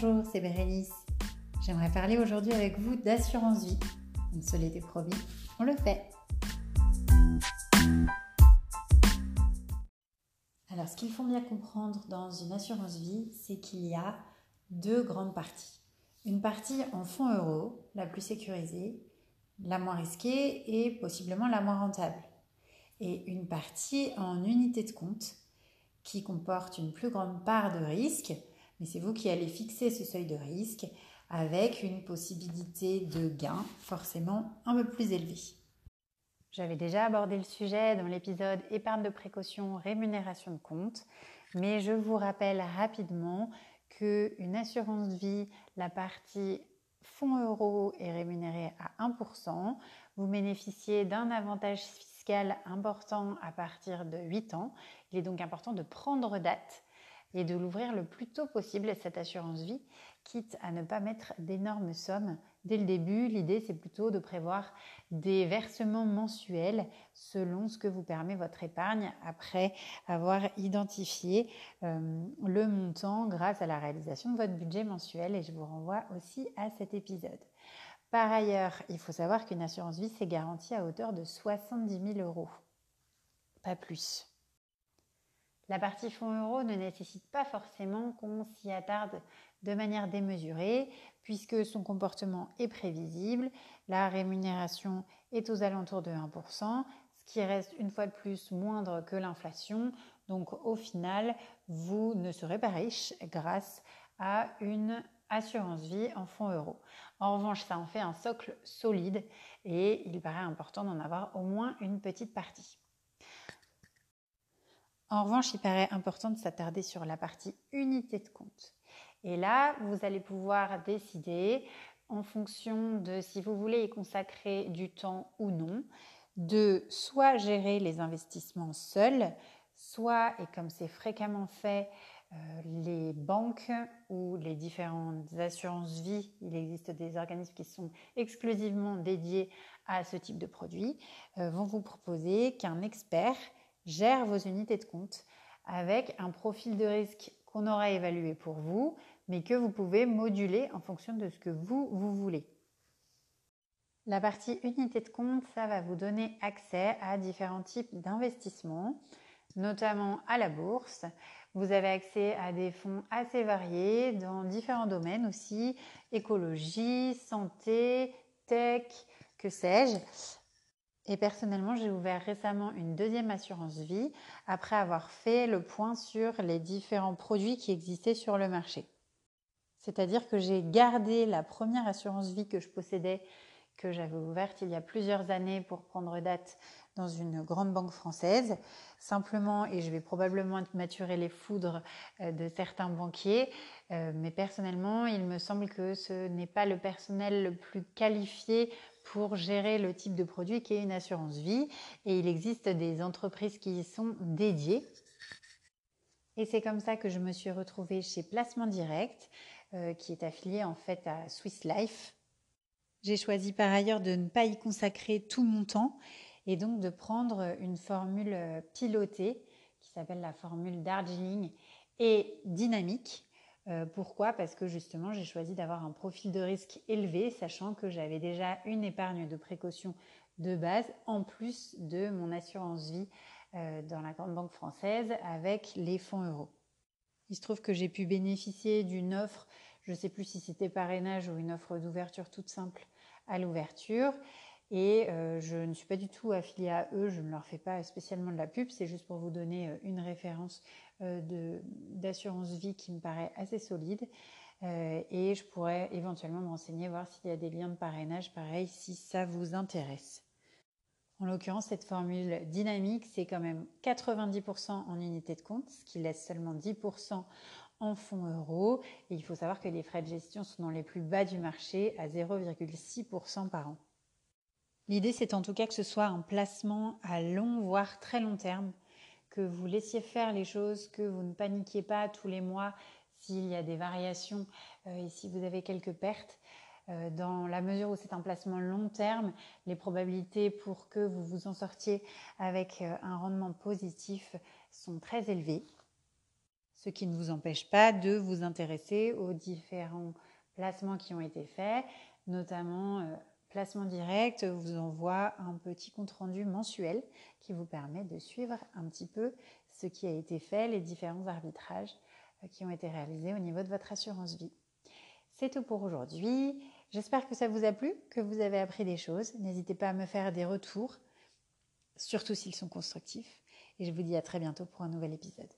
Bonjour, c'est Bérénice. J'aimerais parler aujourd'hui avec vous d'assurance vie. On se l'était promis, on le fait. Alors, ce qu'il faut bien comprendre dans une assurance vie, c'est qu'il y a deux grandes parties. Une partie en fonds euros, la plus sécurisée, la moins risquée et possiblement la moins rentable. Et une partie en unité de compte qui comporte une plus grande part de risque mais c'est vous qui allez fixer ce seuil de risque avec une possibilité de gain forcément un peu plus élevée. J'avais déjà abordé le sujet dans l'épisode épargne de précaution, rémunération de compte, mais je vous rappelle rapidement qu'une assurance vie, la partie fonds euros est rémunérée à 1%. Vous bénéficiez d'un avantage fiscal important à partir de 8 ans. Il est donc important de prendre date et de l'ouvrir le plus tôt possible, cette assurance vie, quitte à ne pas mettre d'énormes sommes dès le début. L'idée, c'est plutôt de prévoir des versements mensuels selon ce que vous permet votre épargne après avoir identifié euh, le montant grâce à la réalisation de votre budget mensuel. Et je vous renvoie aussi à cet épisode. Par ailleurs, il faut savoir qu'une assurance vie, c'est garanti à hauteur de 70 000 euros, pas plus. La partie fonds euros ne nécessite pas forcément qu'on s'y attarde de manière démesurée, puisque son comportement est prévisible, la rémunération est aux alentours de 1%, ce qui reste une fois de plus moindre que l'inflation. Donc au final, vous ne serez pas riche grâce à une assurance vie en fonds euros. En revanche, ça en fait un socle solide et il paraît important d'en avoir au moins une petite partie. En revanche, il paraît important de s'attarder sur la partie unité de compte. Et là, vous allez pouvoir décider, en fonction de si vous voulez y consacrer du temps ou non, de soit gérer les investissements seuls, soit, et comme c'est fréquemment fait, euh, les banques ou les différentes assurances vie, il existe des organismes qui sont exclusivement dédiés à ce type de produit, euh, vont vous proposer qu'un expert gère vos unités de compte avec un profil de risque qu'on aura évalué pour vous, mais que vous pouvez moduler en fonction de ce que vous, voulez. La partie unité de compte, ça va vous donner accès à différents types d'investissements, notamment à la bourse. Vous avez accès à des fonds assez variés dans différents domaines aussi, écologie, santé, tech, que sais-je. Et personnellement, j'ai ouvert récemment une deuxième assurance vie après avoir fait le point sur les différents produits qui existaient sur le marché. C'est-à-dire que j'ai gardé la première assurance vie que je possédais, que j'avais ouverte il y a plusieurs années pour prendre date dans une grande banque française. Simplement, et je vais probablement maturer les foudres euh, de certains banquiers, euh, mais personnellement, il me semble que ce n'est pas le personnel le plus qualifié pour gérer le type de produit qui est une assurance vie. Et il existe des entreprises qui y sont dédiées. Et c'est comme ça que je me suis retrouvée chez Placement Direct, euh, qui est affilié en fait à Swiss Life. J'ai choisi par ailleurs de ne pas y consacrer tout mon temps et donc de prendre une formule pilotée qui s'appelle la formule Darjeeling et dynamique euh, pourquoi? Parce que justement, j'ai choisi d'avoir un profil de risque élevé, sachant que j'avais déjà une épargne de précaution de base, en plus de mon assurance vie euh, dans la grande banque française avec les fonds euros. Il se trouve que j'ai pu bénéficier d'une offre, je ne sais plus si c'était parrainage ou une offre d'ouverture toute simple à l'ouverture. Et euh, je ne suis pas du tout affiliée à eux, je ne leur fais pas spécialement de la pub, c'est juste pour vous donner une référence d'assurance vie qui me paraît assez solide. Euh, et je pourrais éventuellement me renseigner, voir s'il y a des liens de parrainage, pareil, si ça vous intéresse. En l'occurrence, cette formule dynamique, c'est quand même 90% en unité de compte, ce qui laisse seulement 10% en fonds euros. Et il faut savoir que les frais de gestion sont dans les plus bas du marché, à 0,6% par an. L'idée, c'est en tout cas que ce soit un placement à long, voire très long terme que vous laissiez faire les choses, que vous ne paniquiez pas tous les mois s'il y a des variations euh, et si vous avez quelques pertes. Euh, dans la mesure où c'est un placement long terme, les probabilités pour que vous vous en sortiez avec euh, un rendement positif sont très élevées. ce qui ne vous empêche pas de vous intéresser aux différents placements qui ont été faits, notamment placement direct vous envoie un petit compte-rendu mensuel qui vous permet de suivre un petit peu ce qui a été fait, les différents arbitrages euh, qui ont été réalisés au niveau de votre assurance vie. C'est tout pour aujourd'hui. J'espère que ça vous a plu, que vous avez appris des choses. N'hésitez pas à me faire des retours, surtout s'ils sont constructifs. Et je vous dis à très bientôt pour un nouvel épisode.